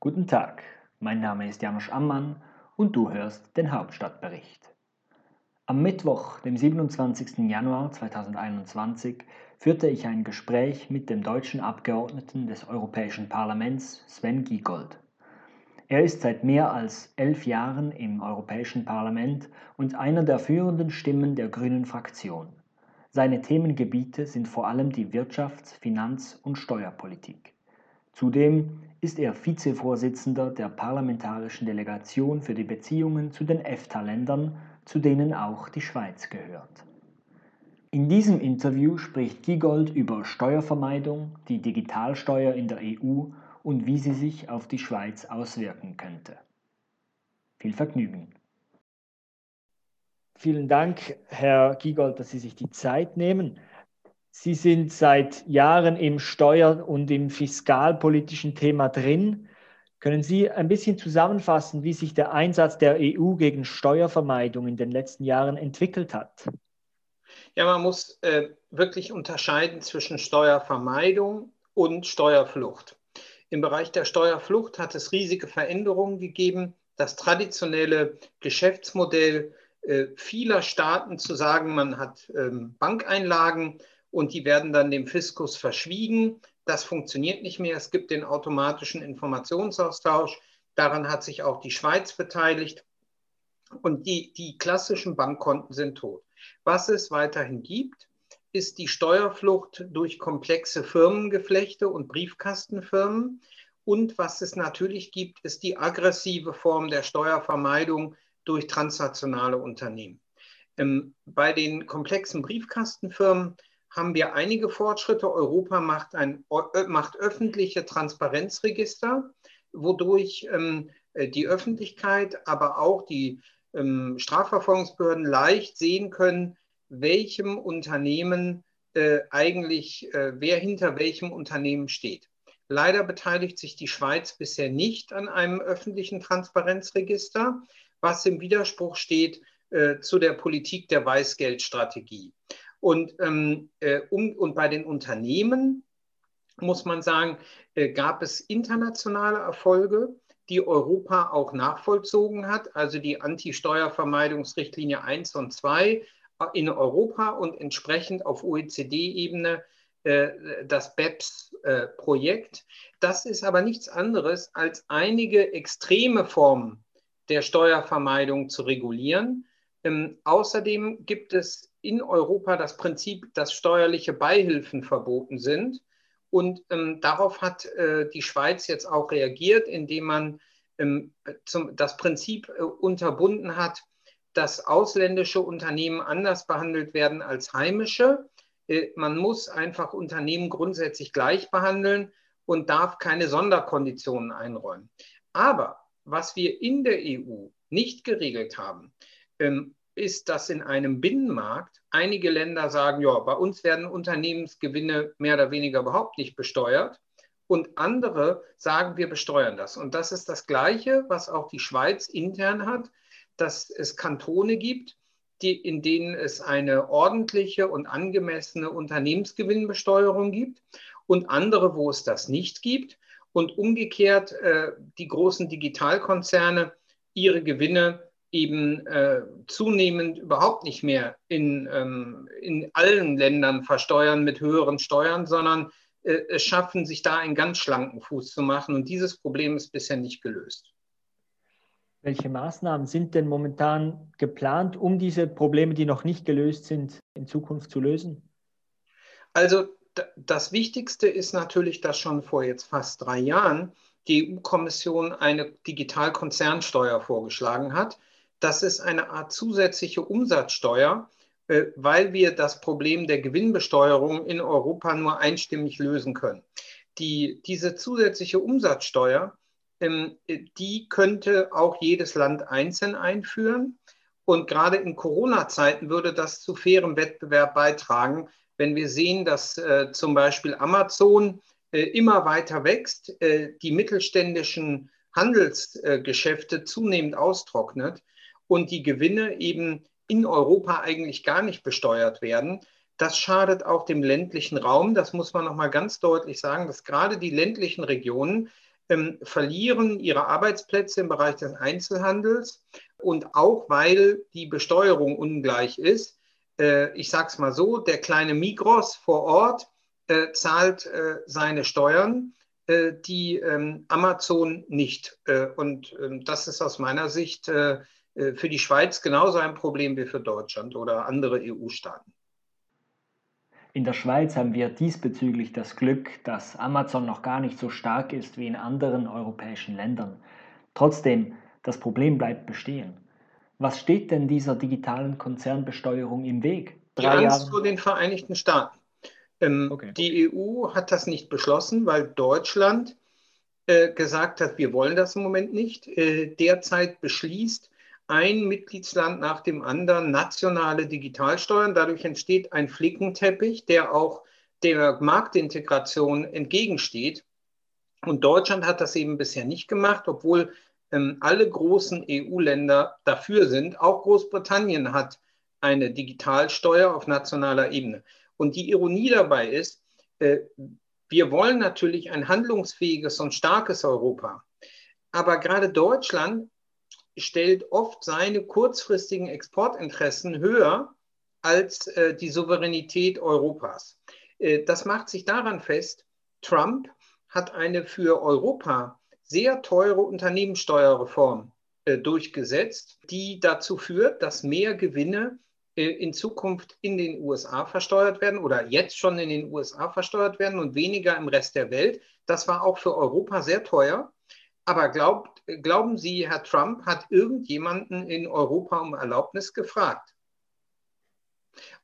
Guten Tag, mein Name ist Janusz Ammann und du hörst den Hauptstadtbericht. Am Mittwoch, dem 27. Januar 2021, führte ich ein Gespräch mit dem deutschen Abgeordneten des Europäischen Parlaments Sven Giegold. Er ist seit mehr als elf Jahren im Europäischen Parlament und einer der führenden Stimmen der Grünen Fraktion. Seine Themengebiete sind vor allem die Wirtschafts-, Finanz- und Steuerpolitik. Zudem ist er Vizevorsitzender der Parlamentarischen Delegation für die Beziehungen zu den EFTA-Ländern, zu denen auch die Schweiz gehört. In diesem Interview spricht Giegold über Steuervermeidung, die Digitalsteuer in der EU und wie sie sich auf die Schweiz auswirken könnte. Viel Vergnügen. Vielen Dank, Herr Giegold, dass Sie sich die Zeit nehmen. Sie sind seit Jahren im steuer- und im fiskalpolitischen Thema drin. Können Sie ein bisschen zusammenfassen, wie sich der Einsatz der EU gegen Steuervermeidung in den letzten Jahren entwickelt hat? Ja, man muss äh, wirklich unterscheiden zwischen Steuervermeidung und Steuerflucht. Im Bereich der Steuerflucht hat es riesige Veränderungen gegeben. Das traditionelle Geschäftsmodell äh, vieler Staaten zu sagen, man hat ähm, Bankeinlagen, und die werden dann dem Fiskus verschwiegen. Das funktioniert nicht mehr. Es gibt den automatischen Informationsaustausch. Daran hat sich auch die Schweiz beteiligt. Und die, die klassischen Bankkonten sind tot. Was es weiterhin gibt, ist die Steuerflucht durch komplexe Firmengeflechte und Briefkastenfirmen. Und was es natürlich gibt, ist die aggressive Form der Steuervermeidung durch transnationale Unternehmen. Ähm, bei den komplexen Briefkastenfirmen haben wir einige Fortschritte. Europa macht, ein, macht öffentliche Transparenzregister, wodurch ähm, äh, die Öffentlichkeit, aber auch die ähm, Strafverfolgungsbehörden leicht sehen können, welchem Unternehmen äh, eigentlich, äh, wer hinter welchem Unternehmen steht. Leider beteiligt sich die Schweiz bisher nicht an einem öffentlichen Transparenzregister, was im Widerspruch steht äh, zu der Politik der Weißgeldstrategie. Und, ähm, äh, um, und bei den Unternehmen muss man sagen, äh, gab es internationale Erfolge, die Europa auch nachvollzogen hat, also die Anti-Steuervermeidungsrichtlinie 1 und 2 äh, in Europa und entsprechend auf OECD-Ebene äh, das BEPS-Projekt. Das ist aber nichts anderes, als einige extreme Formen der Steuervermeidung zu regulieren. Ähm, außerdem gibt es in Europa das Prinzip, dass steuerliche Beihilfen verboten sind. Und ähm, darauf hat äh, die Schweiz jetzt auch reagiert, indem man ähm, zum, das Prinzip äh, unterbunden hat, dass ausländische Unternehmen anders behandelt werden als heimische. Äh, man muss einfach Unternehmen grundsätzlich gleich behandeln und darf keine Sonderkonditionen einräumen. Aber was wir in der EU nicht geregelt haben, ähm, ist, dass in einem Binnenmarkt einige Länder sagen, ja, bei uns werden Unternehmensgewinne mehr oder weniger überhaupt nicht besteuert. Und andere sagen, wir besteuern das. Und das ist das Gleiche, was auch die Schweiz intern hat, dass es Kantone gibt, die, in denen es eine ordentliche und angemessene Unternehmensgewinnbesteuerung gibt und andere, wo es das nicht gibt. Und umgekehrt äh, die großen Digitalkonzerne ihre Gewinne eben äh, zunehmend überhaupt nicht mehr in, ähm, in allen Ländern versteuern mit höheren Steuern, sondern äh, es schaffen, sich da einen ganz schlanken Fuß zu machen. Und dieses Problem ist bisher nicht gelöst. Welche Maßnahmen sind denn momentan geplant, um diese Probleme, die noch nicht gelöst sind, in Zukunft zu lösen? Also das Wichtigste ist natürlich, dass schon vor jetzt fast drei Jahren die EU-Kommission eine Digitalkonzernsteuer vorgeschlagen hat, das ist eine Art zusätzliche Umsatzsteuer, äh, weil wir das Problem der Gewinnbesteuerung in Europa nur einstimmig lösen können. Die, diese zusätzliche Umsatzsteuer, ähm, die könnte auch jedes Land einzeln einführen. Und gerade in Corona-Zeiten würde das zu fairem Wettbewerb beitragen, wenn wir sehen, dass äh, zum Beispiel Amazon äh, immer weiter wächst, die mittelständischen Handelsgeschäfte zunehmend austrocknet und die Gewinne eben in Europa eigentlich gar nicht besteuert werden. Das schadet auch dem ländlichen Raum. Das muss man noch mal ganz deutlich sagen, dass gerade die ländlichen Regionen ähm, verlieren ihre Arbeitsplätze im Bereich des Einzelhandels und auch weil die Besteuerung ungleich ist. Äh, ich sage es mal so, der kleine Migros vor Ort äh, zahlt äh, seine Steuern, äh, die ähm, Amazon nicht. Äh, und ähm, das ist aus meiner Sicht äh, für die Schweiz genauso ein Problem wie für Deutschland oder andere EU-Staaten. In der Schweiz haben wir diesbezüglich das Glück, dass Amazon noch gar nicht so stark ist wie in anderen europäischen Ländern. Trotzdem, das Problem bleibt bestehen. Was steht denn dieser digitalen Konzernbesteuerung im Weg? Drei die Angst Jahre? vor den Vereinigten Staaten. Ähm, okay. Die EU hat das nicht beschlossen, weil Deutschland äh, gesagt hat, wir wollen das im Moment nicht. Äh, derzeit beschließt ein Mitgliedsland nach dem anderen nationale Digitalsteuern. Dadurch entsteht ein Flickenteppich, der auch der Marktintegration entgegensteht. Und Deutschland hat das eben bisher nicht gemacht, obwohl ähm, alle großen EU-Länder dafür sind. Auch Großbritannien hat eine Digitalsteuer auf nationaler Ebene. Und die Ironie dabei ist, äh, wir wollen natürlich ein handlungsfähiges und starkes Europa. Aber gerade Deutschland stellt oft seine kurzfristigen Exportinteressen höher als äh, die Souveränität Europas. Äh, das macht sich daran fest, Trump hat eine für Europa sehr teure Unternehmenssteuerreform äh, durchgesetzt, die dazu führt, dass mehr Gewinne äh, in Zukunft in den USA versteuert werden oder jetzt schon in den USA versteuert werden und weniger im Rest der Welt. Das war auch für Europa sehr teuer. Aber glaubt, glauben Sie, Herr Trump hat irgendjemanden in Europa um Erlaubnis gefragt?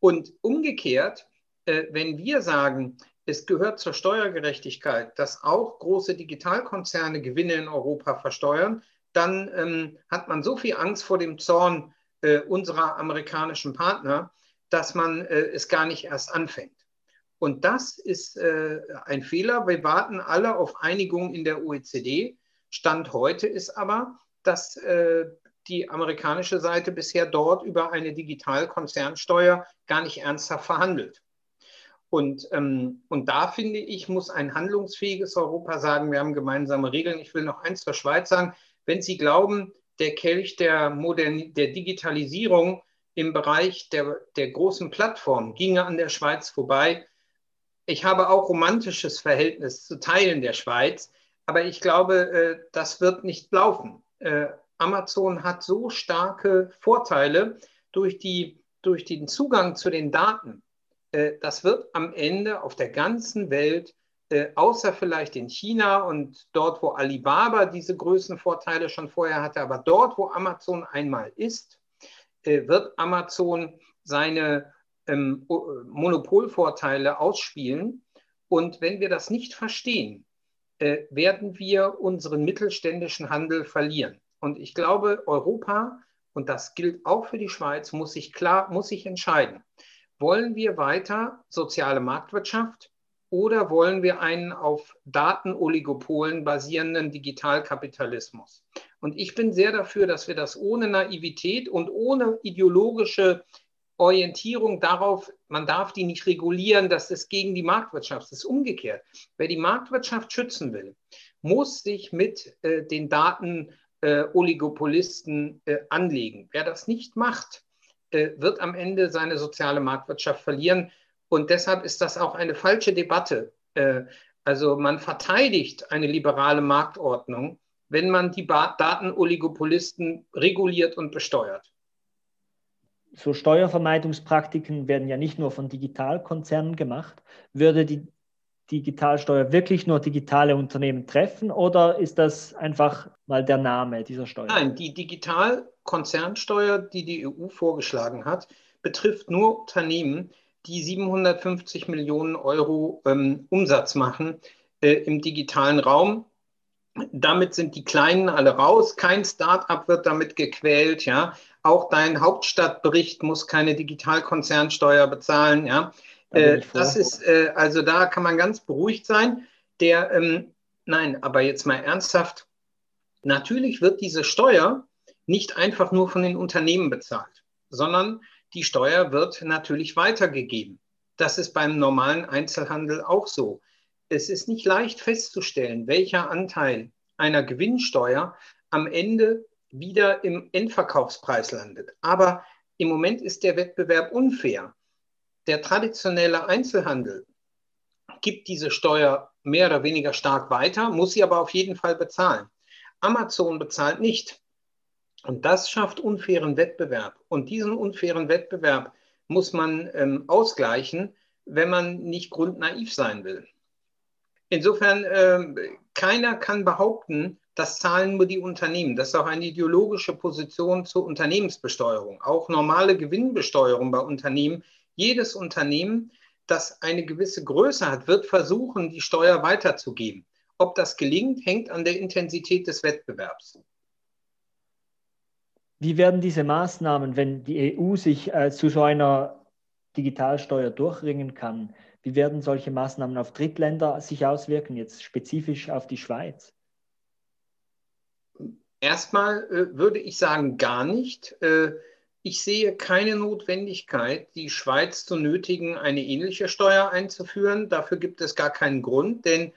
Und umgekehrt, äh, wenn wir sagen, es gehört zur Steuergerechtigkeit, dass auch große Digitalkonzerne Gewinne in Europa versteuern, dann ähm, hat man so viel Angst vor dem Zorn äh, unserer amerikanischen Partner, dass man äh, es gar nicht erst anfängt. Und das ist äh, ein Fehler. Wir warten alle auf Einigung in der OECD. Stand heute ist aber, dass äh, die amerikanische Seite bisher dort über eine Digitalkonzernsteuer gar nicht ernsthaft verhandelt. Und, ähm, und da finde ich, muss ein handlungsfähiges Europa sagen, wir haben gemeinsame Regeln. Ich will noch eins zur Schweiz sagen. Wenn Sie glauben, der Kelch der, Modern der Digitalisierung im Bereich der, der großen Plattformen ginge an der Schweiz vorbei. Ich habe auch romantisches Verhältnis zu Teilen der Schweiz. Aber ich glaube, äh, das wird nicht laufen. Äh, Amazon hat so starke Vorteile durch, die, durch den Zugang zu den Daten. Äh, das wird am Ende auf der ganzen Welt, außer vielleicht in China und dort, wo Alibaba diese Größenvorteile schon vorher hatte, aber dort, wo Amazon einmal ist, wird Amazon seine ähm, Monopolvorteile ausspielen. Und wenn wir das nicht verstehen, äh, werden wir unseren mittelständischen Handel verlieren. Und ich glaube, Europa, und das gilt auch für die Schweiz, muss sich klar, muss sich entscheiden. Wollen wir weiter soziale Marktwirtschaft oder wollen wir einen auf Datenoligopolen basierenden Digitalkapitalismus? Und ich bin sehr dafür, dass wir das ohne Naivität und ohne ideologische Orientierung darauf, man darf die nicht regulieren, das ist gegen die Marktwirtschaft. Das ist umgekehrt. Wer die Marktwirtschaft schützen will, muss sich mit äh, den Datenoligopolisten äh, äh, anlegen. Wer das nicht macht, äh, wird am Ende seine soziale Marktwirtschaft verlieren. Und deshalb ist das auch eine falsche Debatte. Äh, also man verteidigt eine liberale Marktordnung, wenn man die Datenoligopolisten reguliert und besteuert so Steuervermeidungspraktiken werden ja nicht nur von Digitalkonzernen gemacht. Würde die Digitalsteuer wirklich nur digitale Unternehmen treffen oder ist das einfach mal der Name dieser Steuer? Nein, die Digitalkonzernsteuer, die die EU vorgeschlagen hat, betrifft nur Unternehmen, die 750 Millionen Euro ähm, Umsatz machen äh, im digitalen Raum. Damit sind die Kleinen alle raus. Kein Start-up wird damit gequält. Ja, auch dein Hauptstadtbericht muss keine Digitalkonzernsteuer bezahlen. Ja, da äh, das ist äh, also da kann man ganz beruhigt sein. Der ähm, nein, aber jetzt mal ernsthaft. Natürlich wird diese Steuer nicht einfach nur von den Unternehmen bezahlt, sondern die Steuer wird natürlich weitergegeben. Das ist beim normalen Einzelhandel auch so es ist nicht leicht festzustellen, welcher Anteil einer Gewinnsteuer am Ende wieder im Endverkaufspreis landet. Aber im Moment ist der Wettbewerb unfair. Der traditionelle Einzelhandel gibt diese Steuer mehr oder weniger stark weiter, muss sie aber auf jeden Fall bezahlen. Amazon bezahlt nicht. Und das schafft unfairen Wettbewerb. Und diesen unfairen Wettbewerb muss man ähm, ausgleichen, wenn man nicht grundnaiv sein will. Insofern, äh, keiner kann behaupten, das zahlen nur die Unternehmen. Das ist auch eine ideologische Position zur Unternehmensbesteuerung. Auch normale Gewinnbesteuerung bei Unternehmen. Jedes Unternehmen, das eine gewisse Größe hat, wird versuchen, die Steuer weiterzugeben. Ob das gelingt, hängt an der Intensität des Wettbewerbs. Wie werden diese Maßnahmen, wenn die EU sich äh, zu so einer Digitalsteuer durchringen kann, wie werden solche Maßnahmen auf Drittländer sich auswirken, jetzt spezifisch auf die Schweiz? Erstmal äh, würde ich sagen, gar nicht. Äh, ich sehe keine Notwendigkeit, die Schweiz zu nötigen, eine ähnliche Steuer einzuführen. Dafür gibt es gar keinen Grund, denn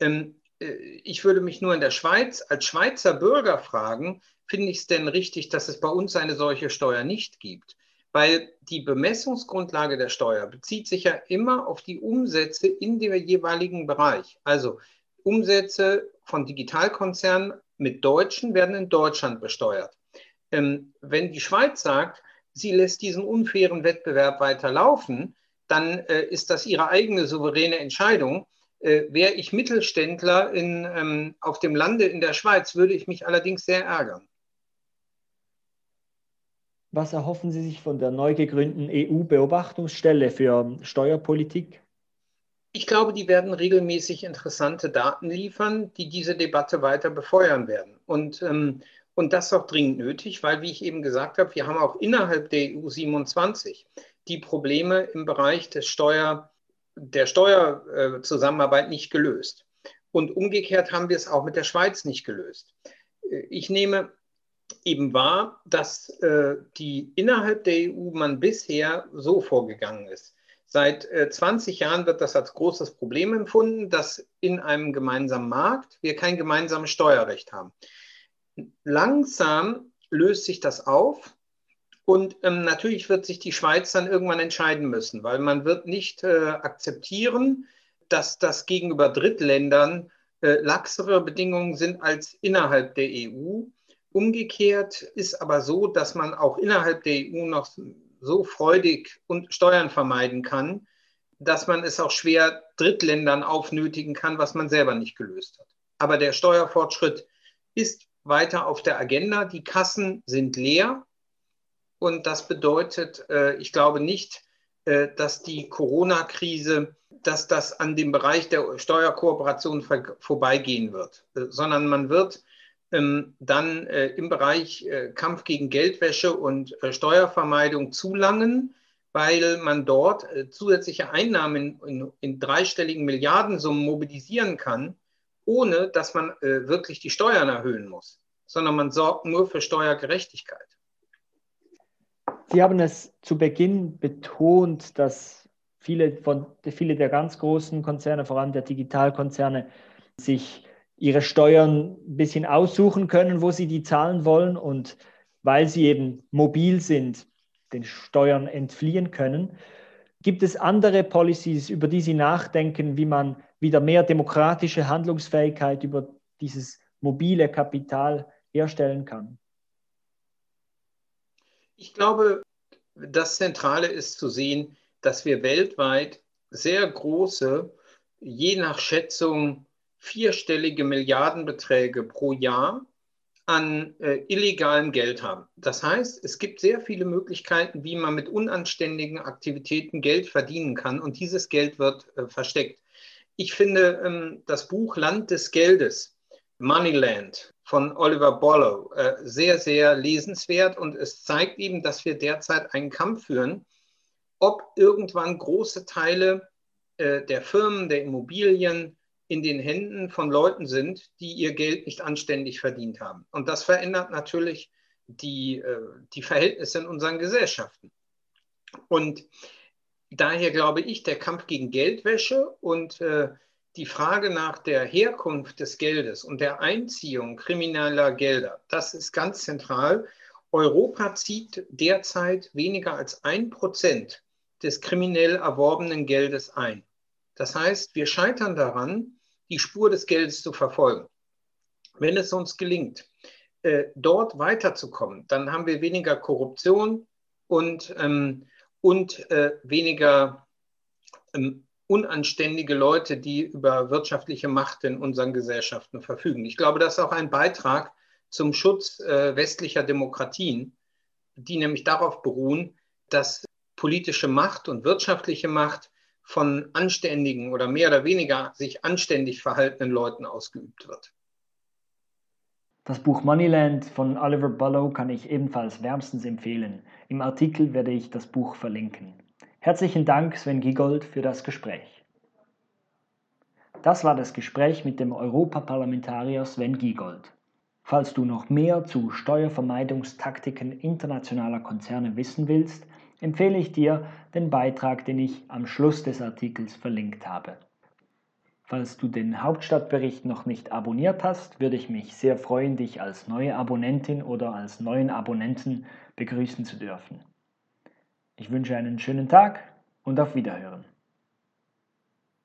ähm, äh, ich würde mich nur in der Schweiz als Schweizer Bürger fragen, finde ich es denn richtig, dass es bei uns eine solche Steuer nicht gibt? Weil die Bemessungsgrundlage der Steuer bezieht sich ja immer auf die Umsätze in dem jeweiligen Bereich. Also Umsätze von Digitalkonzernen mit Deutschen werden in Deutschland besteuert. Ähm, wenn die Schweiz sagt, sie lässt diesen unfairen Wettbewerb weiterlaufen, dann äh, ist das ihre eigene souveräne Entscheidung. Äh, Wäre ich Mittelständler in, ähm, auf dem Lande in der Schweiz, würde ich mich allerdings sehr ärgern. Was erhoffen Sie sich von der neu gegründeten EU-Beobachtungsstelle für Steuerpolitik? Ich glaube, die werden regelmäßig interessante Daten liefern, die diese Debatte weiter befeuern werden. Und, ähm, und das ist auch dringend nötig, weil, wie ich eben gesagt habe, wir haben auch innerhalb der EU 27 die Probleme im Bereich des Steuer, der Steuerzusammenarbeit nicht gelöst. Und umgekehrt haben wir es auch mit der Schweiz nicht gelöst. Ich nehme eben war, dass äh, die innerhalb der EU man bisher so vorgegangen ist. Seit äh, 20 Jahren wird das als großes Problem empfunden, dass in einem gemeinsamen Markt wir kein gemeinsames Steuerrecht haben. Langsam löst sich das auf und ähm, natürlich wird sich die Schweiz dann irgendwann entscheiden müssen, weil man wird nicht äh, akzeptieren, dass das gegenüber Drittländern äh, laxere Bedingungen sind als innerhalb der EU. Umgekehrt ist aber so, dass man auch innerhalb der EU noch so freudig und Steuern vermeiden kann, dass man es auch schwer Drittländern aufnötigen kann, was man selber nicht gelöst hat. Aber der Steuerfortschritt ist weiter auf der Agenda. Die Kassen sind leer. Und das bedeutet, äh, ich glaube nicht, äh, dass die Corona-Krise, dass das an dem Bereich der Steuerkooperation vorbeigehen wird, äh, sondern man wird dann äh, im Bereich äh, Kampf gegen Geldwäsche und äh, Steuervermeidung zulangen, weil man dort zusätzliche Einnahmen in, in, dreistelligen Milliardensummen mobilisieren kann, ohne dass man wirklich die Steuern erhöhen muss, sondern man sorgt nur für Steuergerechtigkeit. Sie haben es zu Beginn betont, dass viele, von, viele der ganz großen Konzerne, vor allem der Digitalkonzerne, sich ihre Steuern ein bisschen aussuchen können, wo sie die zahlen wollen und weil sie eben mobil sind, den Steuern entfliehen können. Gibt es andere Policies, über die Sie nachdenken, wie man wieder mehr demokratische Handlungsfähigkeit über dieses mobile Kapital herstellen kann? Ich glaube, das Zentrale ist zu sehen, dass wir weltweit sehr große, je nach Schätzung vierstellige Milliardenbeträge pro Jahr an äh, illegalem Geld haben. Das heißt, es gibt sehr viele Möglichkeiten, wie man mit unanständigen Aktivitäten Geld verdienen kann und dieses Geld wird äh, versteckt. Ich finde ähm, das Buch Land des Geldes, Moneyland von Oliver Bollow, äh, sehr, sehr lesenswert und es zeigt eben, dass wir derzeit einen Kampf führen, ob irgendwann große Teile äh, der Firmen, der Immobilien, in den Händen von Leuten sind, die ihr Geld nicht anständig verdient haben. Und das verändert natürlich die, äh, die Verhältnisse in unseren Gesellschaften. Und daher glaube ich, der Kampf gegen Geldwäsche und äh, die Frage nach der Herkunft des Geldes und der Einziehung krimineller Gelder, das ist ganz zentral. Europa zieht derzeit weniger als ein Prozent des kriminell erworbenen Geldes ein. Das heißt, wir scheitern daran, die Spur des Geldes zu verfolgen. Wenn es uns gelingt, äh, dort weiterzukommen, dann haben wir weniger Korruption und, ähm, und äh, weniger ähm, unanständige Leute, die über wirtschaftliche Macht in unseren Gesellschaften verfügen. Ich glaube, das ist auch ein Beitrag zum Schutz äh, westlicher Demokratien, die nämlich darauf beruhen, dass politische Macht und wirtschaftliche Macht von anständigen oder mehr oder weniger sich anständig verhaltenen Leuten ausgeübt wird. Das Buch Moneyland von Oliver Bullough kann ich ebenfalls wärmstens empfehlen. Im Artikel werde ich das Buch verlinken. Herzlichen Dank, Sven Giegold, für das Gespräch. Das war das Gespräch mit dem Europaparlamentarier Sven Giegold. Falls du noch mehr zu Steuervermeidungstaktiken internationaler Konzerne wissen willst, empfehle ich dir den Beitrag, den ich am Schluss des Artikels verlinkt habe. Falls du den Hauptstadtbericht noch nicht abonniert hast, würde ich mich sehr freuen, dich als neue Abonnentin oder als neuen Abonnenten begrüßen zu dürfen. Ich wünsche einen schönen Tag und auf Wiederhören.